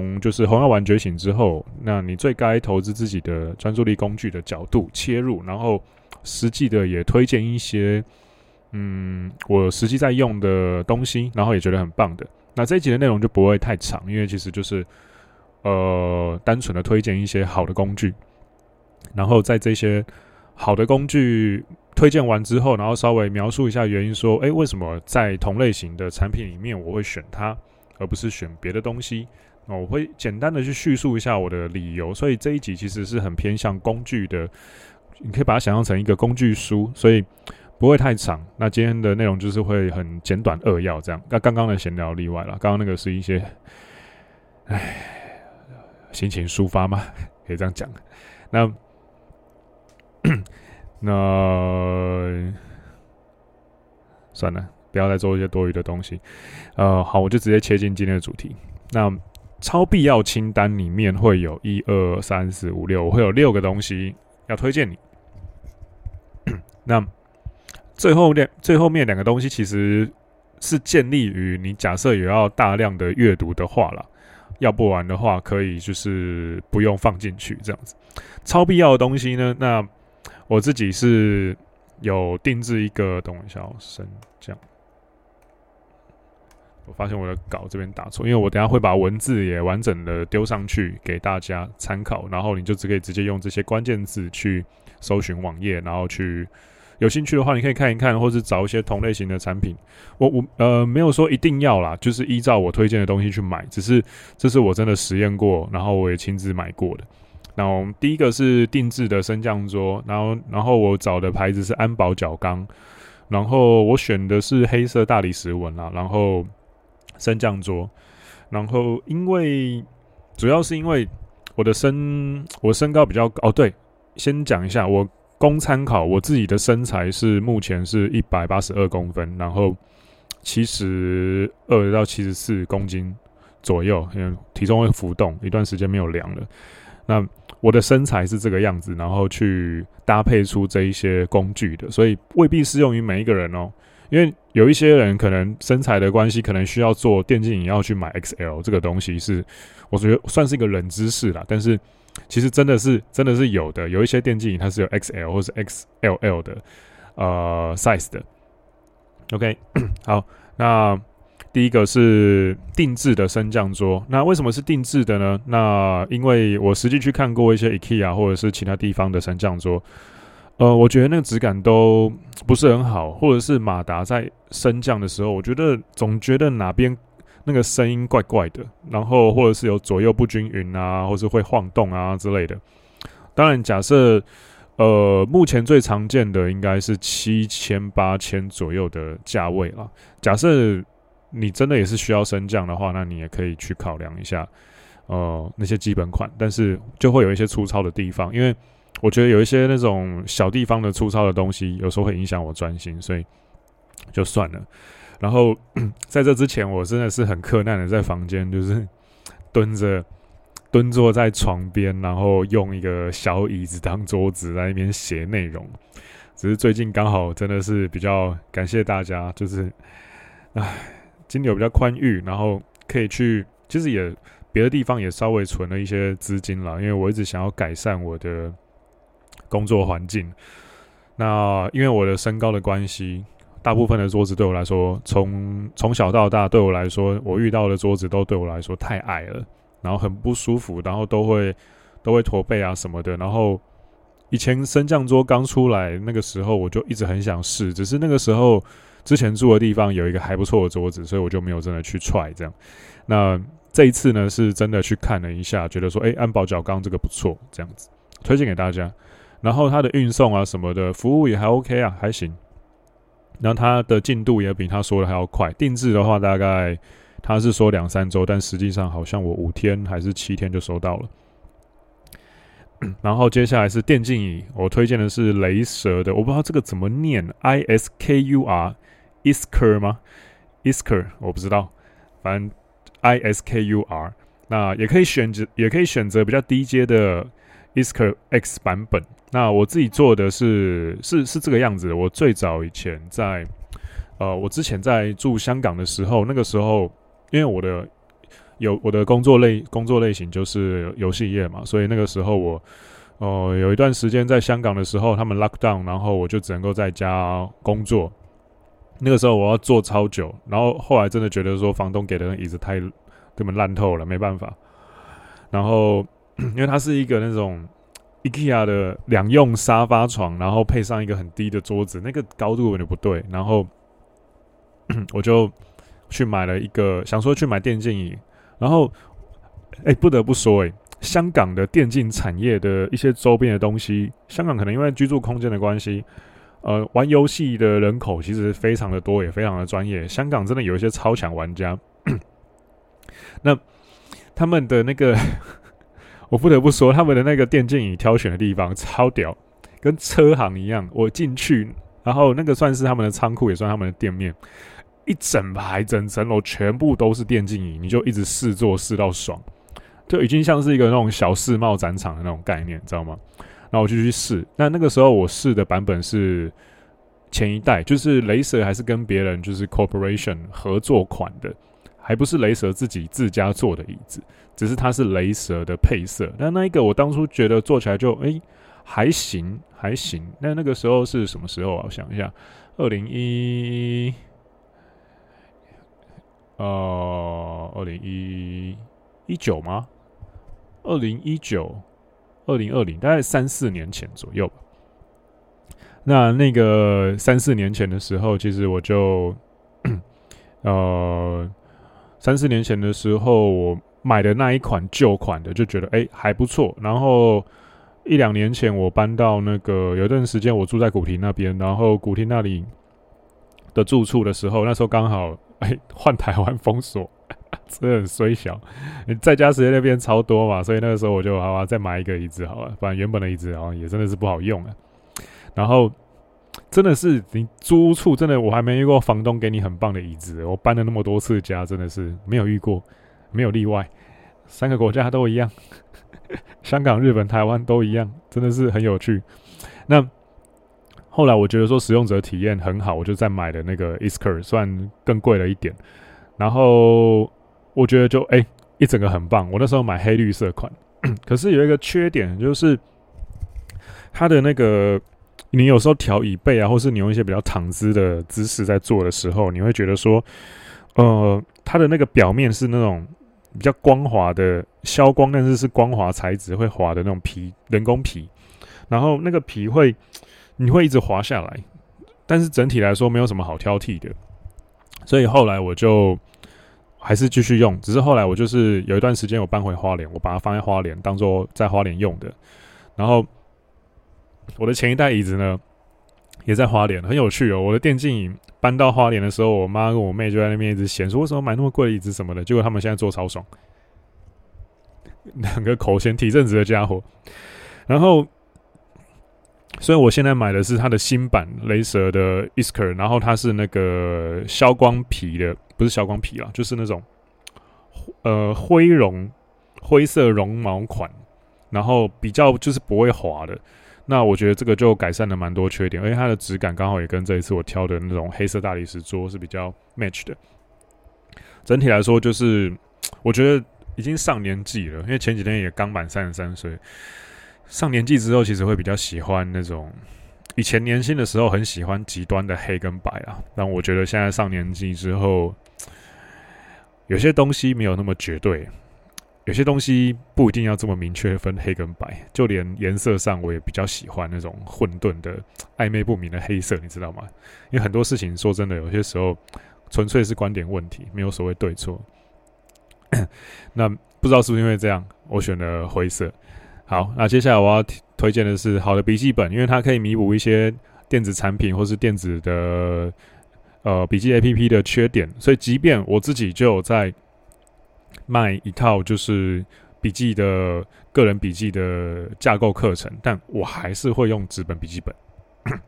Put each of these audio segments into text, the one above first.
从就是红药丸觉醒之后，那你最该投资自己的专注力工具的角度切入，然后实际的也推荐一些，嗯，我实际在用的东西，然后也觉得很棒的。那这一集的内容就不会太长，因为其实就是呃，单纯的推荐一些好的工具，然后在这些好的工具推荐完之后，然后稍微描述一下原因，说，诶，为什么在同类型的产品里面我会选它，而不是选别的东西？我会简单的去叙述一下我的理由。所以这一集其实是很偏向工具的，你可以把它想象成一个工具书，所以不会太长。那今天的内容就是会很简短扼要这样。那刚刚的闲聊例外了，刚刚那个是一些，唉，心情抒发嘛，可以这样讲。那那算了。不要再做一些多余的东西，呃，好，我就直接切进今天的主题。那超必要清单里面会有一二三四五六，我会有六个东西要推荐你。那最后两最后面两个东西其实是建立于你假设有要大量的阅读的话啦，要不然的话可以就是不用放进去这样子。超必要的东西呢，那我自己是有定制一个，等我一下，升降。我发现我的稿这边打错，因为我等下会把文字也完整的丢上去给大家参考，然后你就只可以直接用这些关键字去搜寻网页，然后去有兴趣的话，你可以看一看，或是找一些同类型的产品。我我呃没有说一定要啦，就是依照我推荐的东西去买，只是这是我真的实验过，然后我也亲自买过的。然后第一个是定制的升降桌，然后然后我找的牌子是安宝角钢，然后我选的是黑色大理石纹啦，然后。升降桌，然后因为主要是因为我的身我身高比较高哦，对，先讲一下，我供参考，我自己的身材是目前是一百八十二公分，然后七十二到七十四公斤左右，因为体重会浮动，一段时间没有量了。那我的身材是这个样子，然后去搭配出这一些工具的，所以未必适用于每一个人哦。因为有一些人可能身材的关系，可能需要做电竞椅要去买 XL 这个东西，是我觉得算是一个冷知识啦。但是其实真的是真的是有的，有一些电竞它是有 XL 或是 XLL 的呃 size 的。OK，好，那第一个是定制的升降桌。那为什么是定制的呢？那因为我实际去看过一些 IKEA 或者是其他地方的升降桌。呃，我觉得那个质感都不是很好，或者是马达在升降的时候，我觉得总觉得哪边那个声音怪怪的，然后或者是有左右不均匀啊，或是会晃动啊之类的。当然，假设呃目前最常见的应该是七千八千左右的价位了。假设你真的也是需要升降的话，那你也可以去考量一下呃那些基本款，但是就会有一些粗糙的地方，因为。我觉得有一些那种小地方的粗糙的东西，有时候会影响我专心，所以就算了。然后 在这之前，我真的是很克难的在房间，就是 蹲着蹲坐在床边，然后用一个小椅子当桌子在那边写内容。只是最近刚好真的是比较感谢大家，就是唉，金流比较宽裕，然后可以去，其实也别的地方也稍微存了一些资金了，因为我一直想要改善我的。工作环境，那因为我的身高的关系，大部分的桌子对我来说，从从小到大对我来说，我遇到的桌子都对我来说太矮了，然后很不舒服，然后都会都会驼背啊什么的。然后以前升降桌刚出来那个时候，我就一直很想试，只是那个时候之前住的地方有一个还不错的桌子，所以我就没有真的去踹这样。那这一次呢，是真的去看了一下，觉得说，哎，安宝角钢这个不错，这样子推荐给大家。然后它的运送啊什么的服务也还 OK 啊，还行。然后它的进度也比他说的还要快。定制的话，大概他是说两三周，但实际上好像我五天还是七天就收到了。然后接下来是电竞椅，我推荐的是雷蛇的，我不知道这个怎么念，I S K U R，Iskur 吗？Iskur 我不知道，反正 I S K U R。那也可以选择，也可以选择比较低阶的 Iskur X 版本。那我自己做的是是是这个样子的。我最早以前在，呃，我之前在住香港的时候，那个时候因为我的有我的工作类工作类型就是游戏业嘛，所以那个时候我哦、呃、有一段时间在香港的时候，他们 lock down，然后我就只能够在家工作。那个时候我要坐超久，然后后来真的觉得说房东给的椅子太根本烂透了，没办法。然后 因为它是一个那种 IKEA 的两用沙发床，然后配上一个很低的桌子，那个高度有点不对，然后 我就去买了一个，想说去买电竞椅。然后，哎，不得不说，哎，香港的电竞产业的一些周边的东西，香港可能因为居住空间的关系，呃，玩游戏的人口其实非常的多，也非常的专业。香港真的有一些超强玩家。那他们的那个，我不得不说，他们的那个电竞椅挑选的地方超屌，跟车行一样。我进去，然后那个算是他们的仓库，也算他们的店面。一整排整层楼全部都是电竞椅，你就一直试坐试到爽，就已经像是一个那种小世贸展场的那种概念，知道吗？然后我就去试，那那个时候我试的版本是前一代，就是雷蛇还是跟别人就是 corporation 合作款的，还不是雷蛇自己自家做的椅子，只是它是雷蛇的配色。那那一个我当初觉得做起来就哎、还行还行。那那个时候是什么时候啊？我想一下，二零一。呃，二零一一九吗？二零一九、二零二零，大概三四年前左右吧。那那个三四年前的时候，其实我就，呃，三四年前的时候，我买的那一款旧款的，就觉得哎、还不错。然后一两年前，我搬到那个有一段时间，我住在古亭那边，然后古亭那里的住处的时候，那时候刚好。哎，换台湾封锁，真的很衰小。在家时间那边超多嘛，所以那个时候我就好吧，再买一个椅子好了。不然原本的椅子好像也真的是不好用啊。然后真的是你租处真的，我还没遇过房东给你很棒的椅子。我搬了那么多次家，真的是没有遇过，没有例外。三个国家都一样，香港、日本、台湾都一样，真的是很有趣。那。后来我觉得说使用者体验很好，我就再买的那个 Esker，算更贵了一点。然后我觉得就哎、一整个很棒。我那时候买黑绿色款，可是有一个缺点就是它的那个，你有时候调椅背啊，或是你用一些比较躺姿的姿势在做的时候，你会觉得说，呃，它的那个表面是那种比较光滑的消光，但是是光滑材质会滑的那种皮，人工皮，然后那个皮会。你会一直滑下来，但是整体来说没有什么好挑剔的，所以后来我就还是继续用。只是后来我就是有一段时间我搬回花莲，我把它放在花莲当做在花莲用的。然后我的前一代椅子呢也在花莲，很有趣哦。我的电竞椅搬到花莲的时候，我妈跟我妹就在那边一直嫌说为什么买那么贵的椅子什么的。结果他们现在坐超爽，两个口嫌体正直的家伙，然后。所以我现在买的是它的新版雷蛇的 ESKR 然后它是那个消光皮的，不是消光皮啦，就是那种呃灰绒灰色绒毛款，然后比较就是不会滑的。那我觉得这个就改善了蛮多缺点，而且它的质感刚好也跟这一次我挑的那种黑色大理石桌是比较 match 的。整体来说，就是我觉得已经上年纪了，因为前几天也刚满三十三岁。上年纪之后，其实会比较喜欢那种以前年轻的时候很喜欢极端的黑跟白啊。但我觉得现在上年纪之后，有些东西没有那么绝对，有些东西不一定要这么明确分黑跟白。就连颜色上，我也比较喜欢那种混沌的、暧昧不明的黑色，你知道吗？因为很多事情说真的，有些时候纯粹是观点问题，没有所谓对错。那不知道是不是因为这样，我选了灰色。好，那接下来我要推荐的是好的笔记本，因为它可以弥补一些电子产品或是电子的呃笔记 APP 的缺点，所以即便我自己就有在卖一套就是笔记的个人笔记的架构课程，但我还是会用纸本笔记本。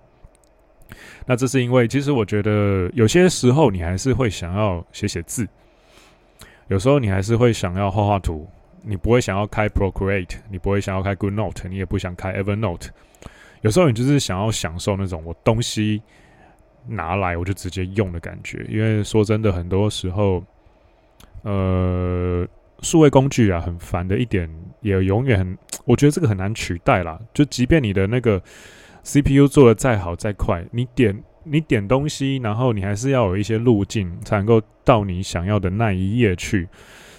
那这是因为，其实我觉得有些时候你还是会想要写写字，有时候你还是会想要画画图。你不会想要开 Procreate，你不会想要开 GoodNote，你也不想开 Evernote。有时候你就是想要享受那种我东西拿来我就直接用的感觉。因为说真的，很多时候，呃，数位工具啊，很烦的一点，也永远很，我觉得这个很难取代啦。就即便你的那个 CPU 做的再好再快，你点你点东西，然后你还是要有一些路径，才能够到你想要的那一页去。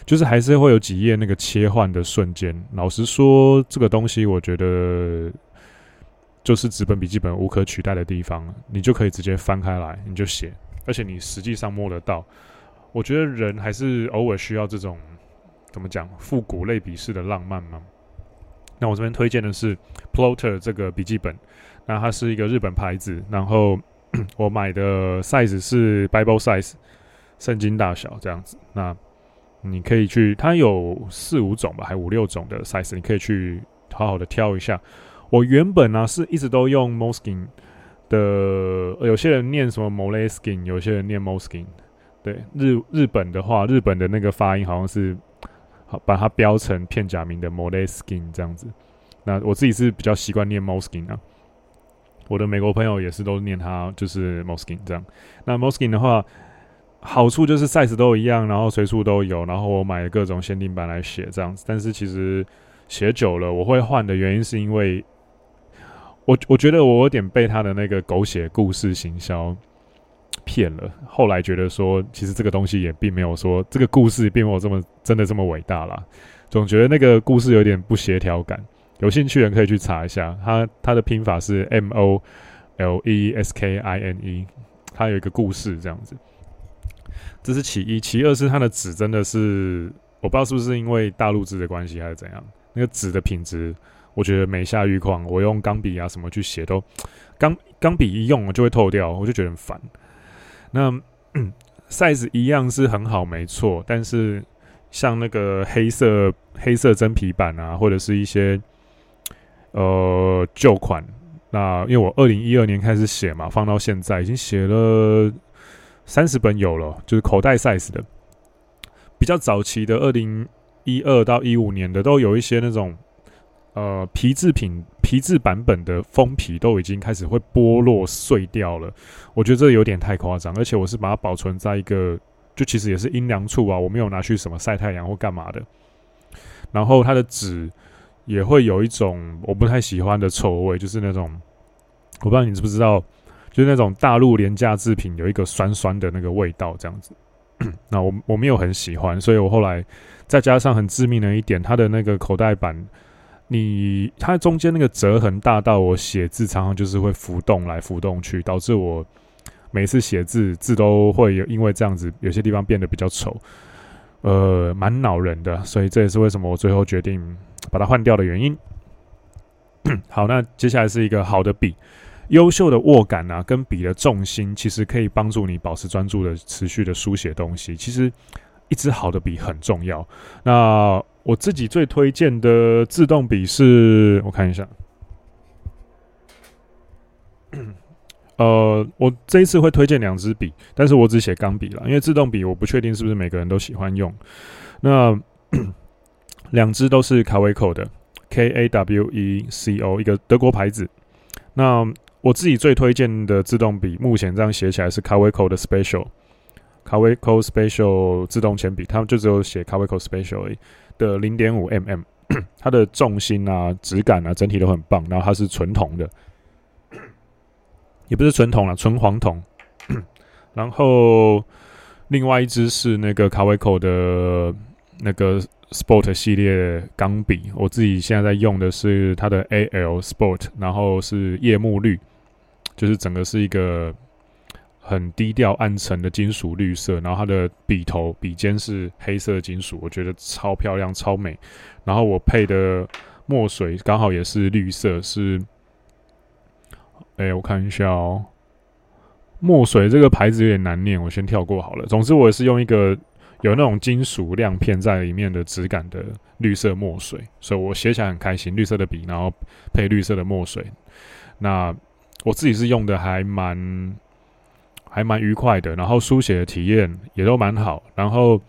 就是还是会有几页那个切换的瞬间。老实说，这个东西我觉得就是纸本笔记本无可取代的地方，你就可以直接翻开来，你就写，而且你实际上摸得到。我觉得人还是偶尔需要这种怎么讲复古类比式的浪漫嘛。那我这边推荐的是 Plotter 这个笔记本，那它是一个日本牌子，然后 我买的 size 是 Bible size，圣经大小这样子。那你可以去，它有四五种吧，还五六种的 size，你可以去好好的挑一下。我原本呢、是一直都用 Moleskin 的，有些人念什么 Moleskin，有些人念 Moleskin。对，日日本的话，日本的那个发音好像是好把它标成片假名的 Moleskin 这样子。那我自己是比较习惯念 moskin 啊。我的美国朋友也是都念它就是 moskin 这样。那 moskin 的话，好处就是 size 都一样，然后随处都有，然后我买各种限定版来写这样子。但是其实写久了，我会换的原因是因为我我觉得我有点被他的那个狗血故事行销。骗了，后来觉得说，其实这个东西也并没有说，这个故事并没有这么真的这么伟大啦。总觉得那个故事有点不协调感。有兴趣人可以去查一下，它它的拼法是 M O L E S K I N E，它有一个故事这样子。这是其一，其二是它的纸真的是，我不知道是不是因为大陆纸的关系还是怎样，那个纸的品质，我觉得每下愈况。我用钢笔啊什么去写都，钢钢笔一用就会透掉，我就觉得很烦。那 size 一样是很好，没错。但是像那个黑色黑色真皮版啊，或者是一些呃旧款，那因为我二零一二年开始写嘛，放到现在已经写了三十本有了，就是口袋 size 的。比较早期的二零一二到一五年的，都有一些那种。呃，皮制品、皮质版本的封皮都已经开始会剥落碎掉了，我觉得这有点太夸张。而且我是把它保存在一个，就其实也是阴凉处啊，我没有拿去什么晒太阳或干嘛的。然后它的纸也会有一种我不太喜欢的臭味，就是那种我不知道你知不知道，就是那种大陆廉价制品有一个酸酸的那个味道，这样子。那我我没有很喜欢，所以我后来再加上很致命的一点，它的那个口袋版。你它中间那个折痕大到我写字常常就是会浮动来浮动去，导致我每次写字字都会有因为这样子有些地方变得比较丑，呃，蛮恼人的。所以这也是为什么我最后决定把它换掉的原因。好，那接下来是一个好的笔，优秀的握感啊，跟笔的重心其实可以帮助你保持专注的持续的书写东西。其实一支好的笔很重要。那我自己最推荐的自动笔是，我看一下，呃，我这一次会推荐两支笔，但是我只写钢笔了，因为自动笔我不确定是不是每个人都喜欢用。那 两支都是卡威口的，K A W E C O，一个德国牌子。那我自己最推荐的自动笔，目前这样写起来是卡威口的 Special，卡威口 Special 自动铅笔，他们就只有写卡威口 Special 而已。的零点五 mm，它的重心啊、质感啊，整体都很棒。然后它是纯铜的，也不是纯铜啦，纯黄铜。然后另外一支是那个卡威口的那个 Sport 系列钢笔，我自己现在在用的是它的 AL Sport，然后是夜幕绿，就是整个是一个。很低调暗沉的金属绿色，然后它的笔头、笔尖是黑色金属，我觉得超漂亮、超美。然后我配的墨水刚好也是绿色，是，哎、我看一下哦，墨水这个牌子有点难念，我先跳过好了。总之，我也是用一个有那种金属亮片在里面的质感的绿色墨水，所以我写起来很开心。绿色的笔，然后配绿色的墨水，那我自己是用的还蛮。还蛮愉快的，然后书写的体验也都蛮好。然后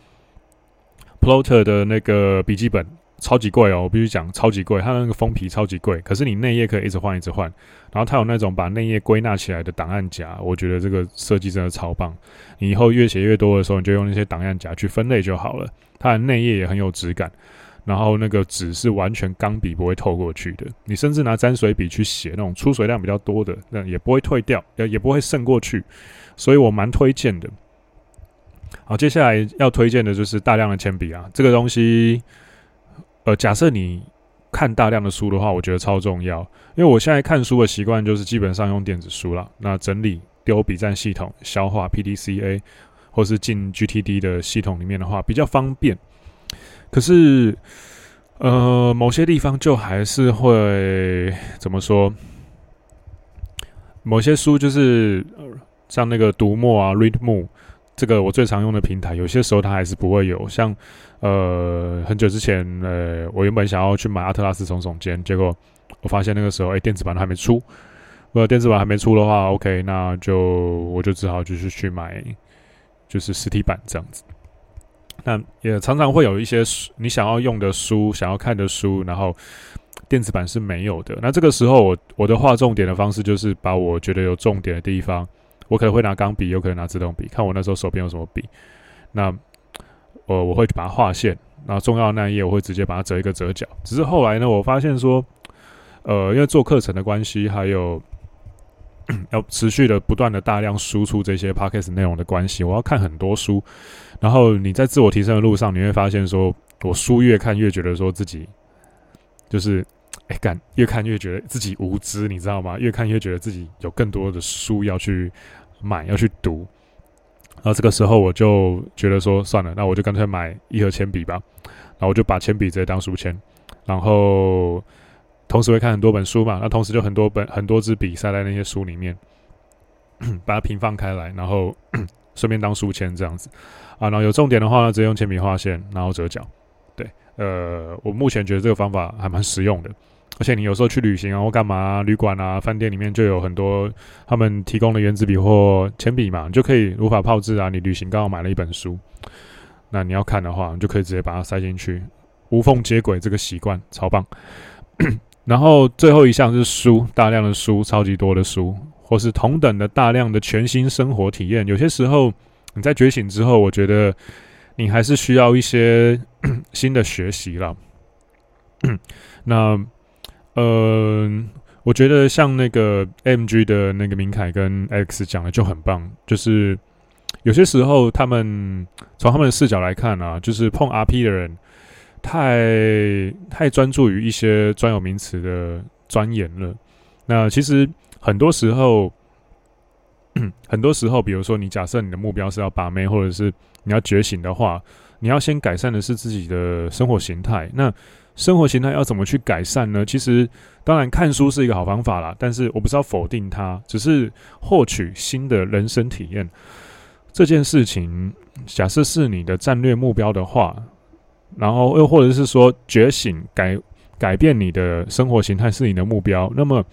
，Plotter 的那个笔记本超级贵哦，我必须讲超级贵，它那个封皮超级贵，可是你内页可以一直换一直换，然后它有那种把内页归纳起来的档案夹，我觉得这个设计真的超棒。你以后越写越多的时候，你就用那些档案夹去分类就好了。它的内页也很有质感，然后那个纸是完全钢笔不会透过去的，你甚至拿沾水笔去写那种出水量比较多的，那也不会退掉，也也不会渗过去，所以我蛮推荐的。好，接下来要推荐的就是大量的铅笔啊，这个东西，呃，假设你看大量的书的话，我觉得超重要，因为我现在看书的习惯就是基本上用电子书了，那整理丢笔站系统，消化 PDCA，或是进 GTD 的系统里面的话比较方便，可是，呃，某些地方就还是会怎么说？某些书就是像那个读墨啊，Readmo。这个我最常用的平台，有些时候它还是不会有。像，呃，很久之前，呃，我原本想要去买《阿特拉斯耸耸肩》，结果我发现那个时候，哎，电子版还没出。呃，电子版还没出的话，OK，那就我就只好就是去买，就是实体版这样子。那也常常会有一些书，你想要用的书，想要看的书，然后电子版是没有的。那这个时候我，我的画重点的方式就是把我觉得有重点的地方。我可能会拿钢笔，有可能拿自动笔，看我那时候手边有什么笔。那我我会把它画线，然后重要的那一页我会直接把它折一个折角。只是后来呢，我发现说，呃，因为做课程的关系，还有 要持续的不断的大量输出这些 podcast 内容的关系，我要看很多书。然后你在自我提升的路上，你会发现说，我书越看越觉得说自己就是。哎，干，越看越觉得自己无知，你知道吗？越看越觉得自己有更多的书要去买，要去读。然后这个时候，我就觉得说，算了，那我就干脆买一盒铅笔吧。然后我就把铅笔直接当书签，然后同时会看很多本书嘛。那同时就很多本很多支笔塞在那些书里面，把它平放开来，然后 顺便当书签这样子啊。然后有重点的话呢，直接用铅笔画线，然后折角。对，呃，我目前觉得这个方法还蛮实用的。而且你有时候去旅行啊，或干嘛，旅馆啊、饭店里面就有很多他们提供的原子笔或铅笔嘛，你就可以如法炮制啊。你旅行刚好买了一本书，那你要看的话，你就可以直接把它塞进去，无缝接轨这个习惯超棒。然后最后一项是书，大量的书，超级多的书，或是同等的大量的全新生活体验。有些时候你在觉醒之后，我觉得你还是需要一些新的学习了。那。嗯、呃，我觉得像那个 MG 的那个明凯跟 X 讲的就很棒，就是有些时候他们从他们的视角来看啊，就是碰 RP 的人太太专注于一些专有名词的钻研了。那其实很多时候，很多时候，比如说你假设你的目标是要把妹，或者是你要觉醒的话，你要先改善的是自己的生活形态。那生活形态要怎么去改善呢？其实，当然看书是一个好方法啦，但是我不是要否定它，只是获取新的人生体验这件事情。假设是你的战略目标的话，然后又或者是说觉醒改改变你的生活形态是你的目标，那么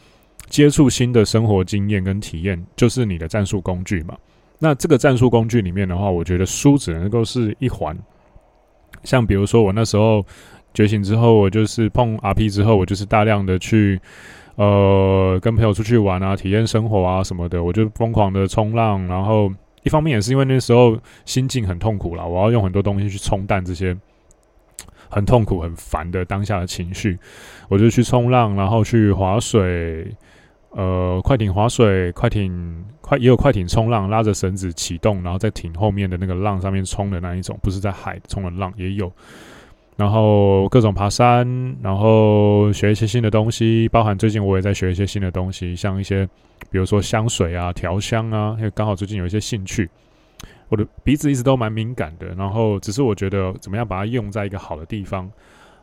接触新的生活经验跟体验就是你的战术工具嘛。那这个战术工具里面的话，我觉得书只能够是一环。像比如说我那时候。觉醒之后，我就是碰 RP 之后，我就是大量的去，呃，跟朋友出去玩啊，体验生活啊什么的，我就疯狂的冲浪。然后一方面也是因为那时候心境很痛苦啦，我要用很多东西去冲淡这些很痛苦、很烦的当下的情绪，我就去冲浪，然后去划水，呃，快艇划水，快艇快也有快艇冲浪，拉着绳子启动，然后在艇后面的那个浪上面冲的那一种，不是在海冲的浪也有。然后各种爬山，然后学一些新的东西，包含最近我也在学一些新的东西，像一些比如说香水啊、调香啊，因为刚好最近有一些兴趣。我的鼻子一直都蛮敏感的，然后只是我觉得怎么样把它用在一个好的地方，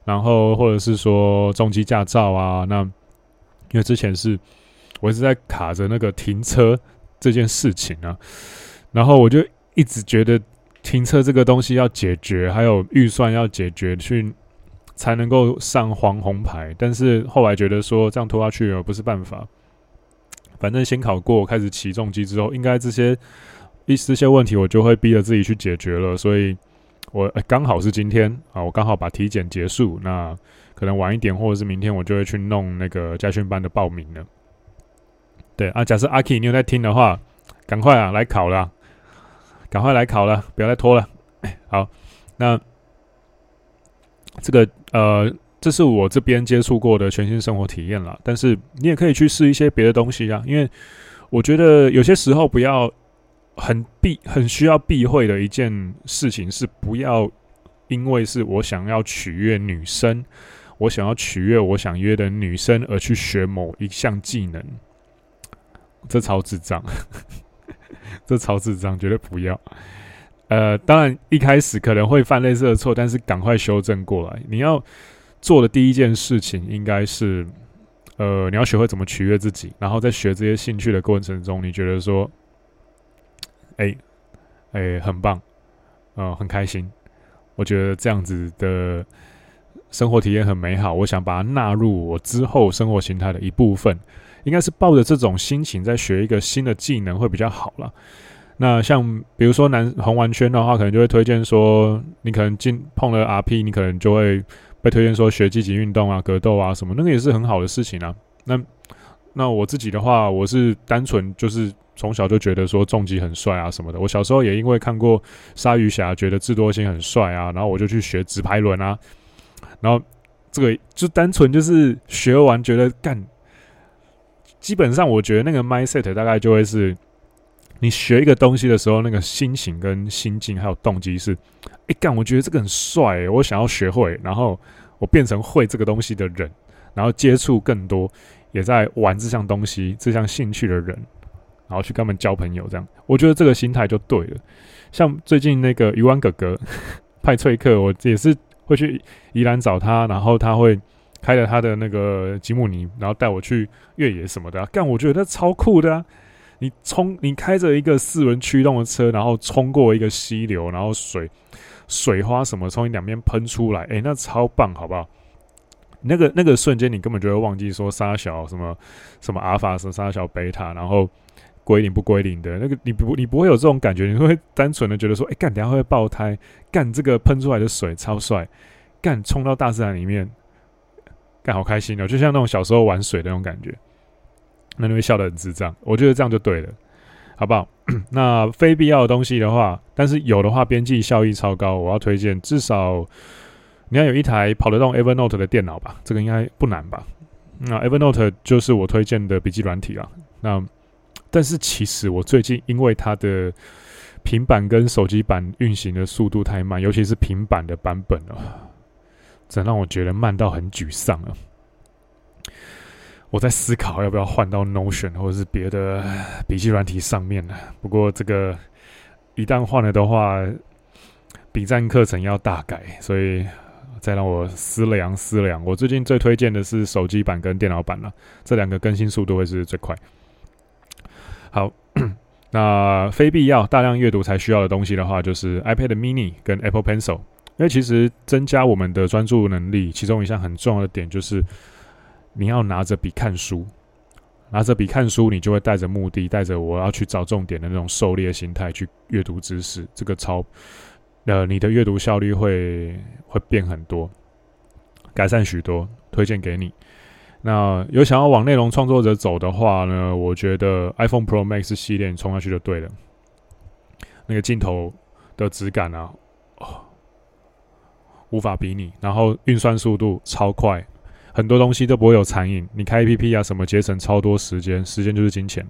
然后或者是说重机驾照啊，那因为之前是我一直在卡着那个停车这件事情啊，然后我就一直觉得。停车这个东西要解决，还有预算要解决，去才能够上黄红牌。但是后来觉得说这样拖下去也不是办法。反正先考过，开始骑重机之后，应该这些一这些问题我就会逼着自己去解决了。所以我刚好是今天啊，我刚好把体检结束，那可能晚一点或者是明天，我就会去弄那个家训班的报名了。对啊，假设阿 K 你有在听的话，赶快啊来考了，赶快来考了，不要再拖了。好，那这个呃，这是我这边接触过的全新生活体验了。但是你也可以去试一些别的东西啊，因为我觉得有些时候不要。很避很需要避讳的一件事情是，不要因为是我想要取悦女生，我想要取悦我想约的女生而去学某一项技能，这超智障，这超智障，绝对不要。呃，当然一开始可能会犯类似的错，但是赶快修正过来。你要做的第一件事情应该是，呃，你要学会怎么取悦自己，然后在学这些兴趣的过程中，你觉得说。哎，哎、很棒，呃，很开心。我觉得这样子的生活体验很美好。我想把它纳入我之后生活形态的一部分，应该是抱着这种心情在学一个新的技能会比较好了。那像比如说男红丸圈的话，可能就会推荐说，你可能进碰了 RP，你可能就会被推荐说学积极运动啊、格斗啊什么，那个也是很好的事情啊。那那我自己的话，我是单纯就是。从小就觉得说重击很帅啊什么的，我小时候也因为看过鲨鱼侠，觉得智多星很帅啊，然后我就去学直排轮啊，然后这个就单纯就是学完觉得干，基本上我觉得那个 mindset 大概就会是，你学一个东西的时候，那个心情跟心境还有动机是，哎干，我觉得这个很帅，我想要学会，然后我变成会这个东西的人，然后接触更多也在玩这项东西、这项兴趣的人。然后去跟他们交朋友，这样我觉得这个心态就对了。像最近那个鱼丸哥哥 派翠克，我也是会去宜兰找他，然后他会开着他的那个吉姆尼，然后带我去越野什么的啊。干，我觉得超酷的！你冲，你开着一个四轮驱动的车，然后冲过一个溪流，然后水水花什么从你两边喷出来，诶，那超棒，好不好？那个那个瞬间，你根本就会忘记说沙小什么什么阿法什么沙小贝塔，然后。归零不归零的那个，你不你不会有这种感觉，你会单纯的觉得说，哎、欸，干，等下会爆胎，干这个喷出来的水超帅，干冲到大自然里面，干好开心哦，就像那种小时候玩水的那种感觉，那你会笑得很智障，我觉得这样就对了，好不好？那非必要的东西的话，但是有的话，边际效益超高，我要推荐至少你要有一台跑得动 Evernote 的电脑吧，这个应该不难吧？那 Evernote 就是我推荐的笔记软体了，那。但是其实我最近因为它的平板跟手机版运行的速度太慢，尤其是平板的版本啊，这让我觉得慢到很沮丧啊！我在思考要不要换到 Notion 或者是别的笔记软体上面呢？不过这个一旦换了的话，笔战课程要大改，所以再让我思量思量。我最近最推荐的是手机版跟电脑版了，这两个更新速度会是最快。好，那非必要大量阅读才需要的东西的话，就是 iPad Mini 跟 Apple Pencil。因为其实增加我们的专注能力，其中一项很重要的点就是你要拿着笔看书。拿着笔看书，你就会带着目的，带着我要去找重点的那种狩猎心态去阅读知识。这个超，呃，你的阅读效率会会变很多，改善许多，推荐给你。那有想要往内容创作者走的话呢？我觉得 iPhone Pro Max 系列你冲下去就对了。那个镜头的质感啊，无法比拟。然后运算速度超快，很多东西都不会有残影。你开 APP 啊什么，节省超多时间，时间就是金钱。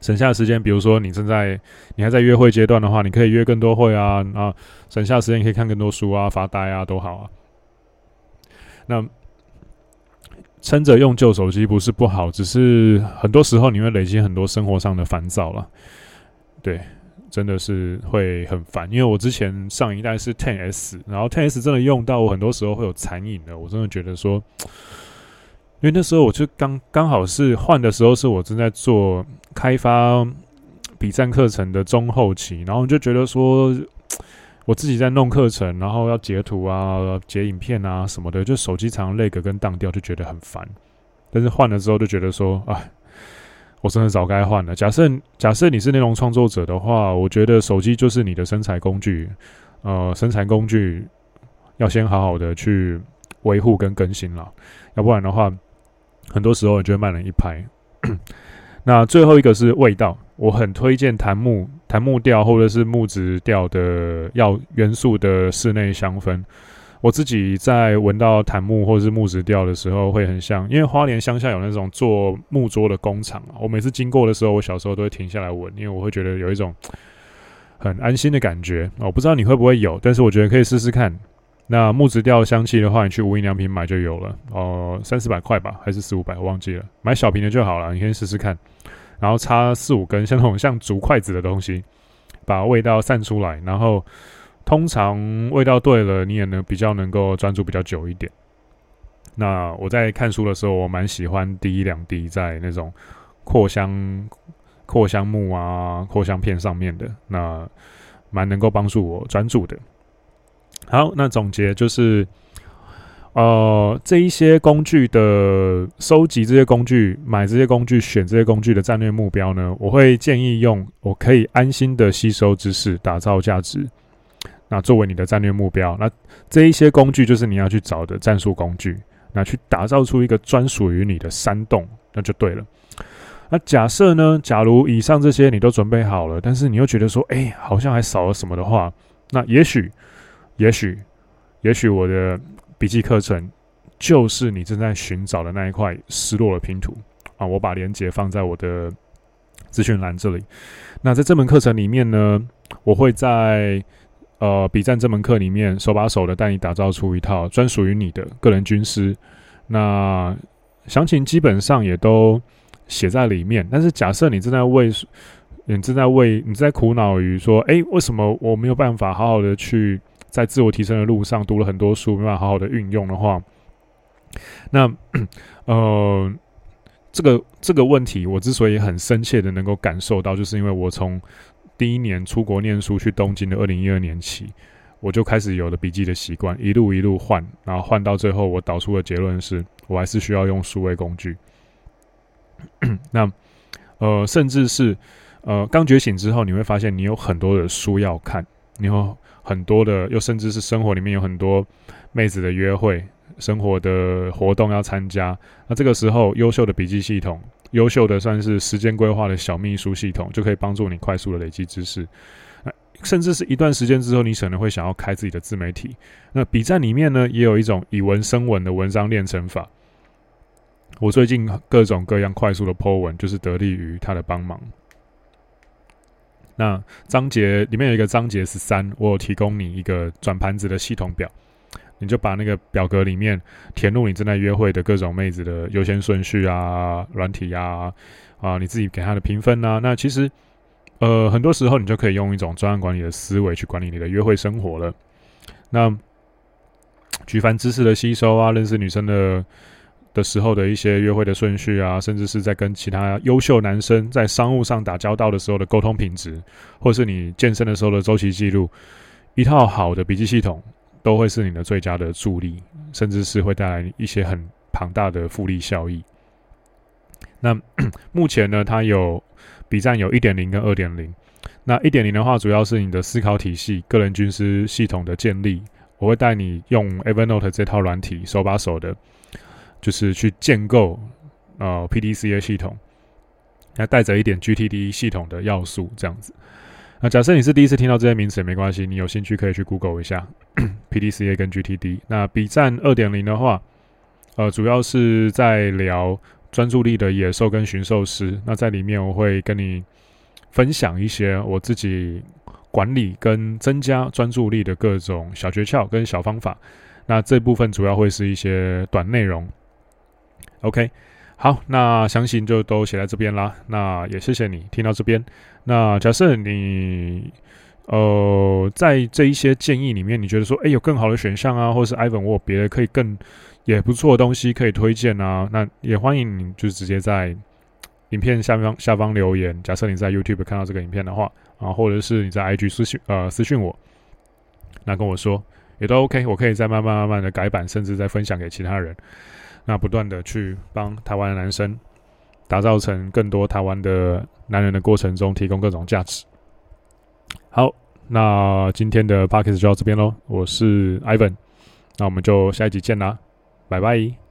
省下的时间，比如说你正在你还在约会阶段的话，你可以约更多会啊啊，省下时间你可以看更多书啊，发呆啊，都好啊。那撑着用旧手机不是不好，只是很多时候你会累积很多生活上的烦躁了。对，真的是会很烦。因为我之前上一代是 Ten S，然后 Ten S 真的用到我很多时候会有残影的。我真的觉得说，因为那时候我就刚刚好是换的时候，是我正在做开发比战课程的中后期，然后就觉得说。我自己在弄课程，然后要截图啊、截影片啊什么的，就手机常常 lag 跟当掉，就觉得很烦。但是换了之后就觉得说，哎，我真的早该换了。假设假设你是内容创作者的话，我觉得手机就是你的生财工具，呃，生财工具要先好好的去维护跟更新了，要不然的话，很多时候你就会慢人一拍。那最后一个是味道，我很推荐檀木、檀木调或者是木质调的要元素的室内香氛。我自己在闻到檀木或者是木质调的时候，会很像，因为花莲乡下有那种做木桌的工厂啊。我每次经过的时候，我小时候都会停下来闻，因为我会觉得有一种很安心的感觉。我不知道你会不会有，但是我觉得可以试试看。那木质调香气的话，你去无印良品买就有了，哦、三四百块吧，还是四五百，我忘记了。买小瓶的就好了，你可以试试看。然后插四五根像那种像竹筷子的东西，把味道散出来。然后通常味道对了，你也能比较能够专注比较久一点。那我在看书的时候，我蛮喜欢滴一两滴在那种扩香扩香木啊、扩香片上面的，那蛮能够帮助我专注的。好，那总结就是，呃，这一些工具的收集，这些工具买这些工具，选这些工具的战略目标呢，我会建议用我可以安心的吸收知识，打造价值，那作为你的战略目标。那这一些工具就是你要去找的战术工具，那去打造出一个专属于你的山洞，那就对了。那假设呢，假如以上这些你都准备好了，但是你又觉得说，哎、好像还少了什么的话，那也许。也许，也许我的笔记课程就是你正在寻找的那一块失落的拼图啊！我把链接放在我的资讯栏这里。那在这门课程里面呢，我会在呃笔战这门课里面手把手的带你打造出一套专属于你的个人军师。那详情基本上也都写在里面。但是假设你正在为你正在为你正在苦恼于说，哎，为什么我没有办法好好的去在自我提升的路上读了很多书，没办法好好的运用的话，那 呃，这个这个问题，我之所以很深切的能够感受到，就是因为我从第一年出国念书去东京的二零一二年起，我就开始有了笔记的习惯，一路一路换，然后换到最后，我导出的结论是我还是需要用数位工具。那呃，甚至是呃，刚觉醒之后，你会发现你有很多的书要看，你有。很多的，又甚至是生活里面有很多妹子的约会，生活的活动要参加。那这个时候，优秀的笔记系统，优秀的算是时间规划的小秘书系统，就可以帮助你快速的累积知识。甚至是一段时间之后，你可能会想要开自己的自媒体。那笔站里面呢，也有一种以文生文的文章练成法。我最近各种各样快速的 po 文，就是得力于他的帮忙。那章节里面有一个章节十三，我有提供你一个转盘子的系统表，你就把那个表格里面填入你正在约会的各种妹子的优先顺序啊、软体啊、啊你自己给她的评分啊。那其实，呃，很多时候你就可以用一种专案管理的思维去管理你的约会生活了。那举凡知识的吸收啊，认识女生的。的时候的一些约会的顺序啊，甚至是在跟其他优秀男生在商务上打交道的时候的沟通品质，或是你健身的时候的周期记录，一套好的笔记系统都会是你的最佳的助力，甚至是会带来一些很庞大的复利效益。那 目前呢，它有笔站有一点零跟二点零。那一点零的话，主要是你的思考体系、个人军师系统的建立，我会带你用 Evernote 这套软体，手把手的。就是去建构呃 PDCA 系统，还带着一点 GTD 系统的要素，这样子。那假设你是第一次听到这些名词也没关系，你有兴趣可以去 Google 一下 PDCA 跟 GTD。那 B 站二点零的话，呃，主要是在聊专注力的野兽跟驯兽师。那在里面我会跟你分享一些我自己管理跟增加专注力的各种小诀窍跟小方法。那这部分主要会是一些短内容。OK，好，那详情就都写在这边啦。那也谢谢你听到这边。那假设你呃在这一些建议里面，你觉得说，哎、有更好的选项啊，或者是 Ivan 我别的可以更也不错的东西可以推荐啊，那也欢迎你就直接在影片下方下方留言。假设你在 YouTube 看到这个影片的话啊，或者是你在 IG 私讯呃私讯我，那跟我说也都 OK，我可以再慢慢慢慢的改版，甚至再分享给其他人。那不断的去帮台湾的男生打造成更多台湾的男人的过程中，提供各种价值。好，那今天的 Podcast 就到这边喽。我是 Ivan，那我们就下一集见啦，拜拜。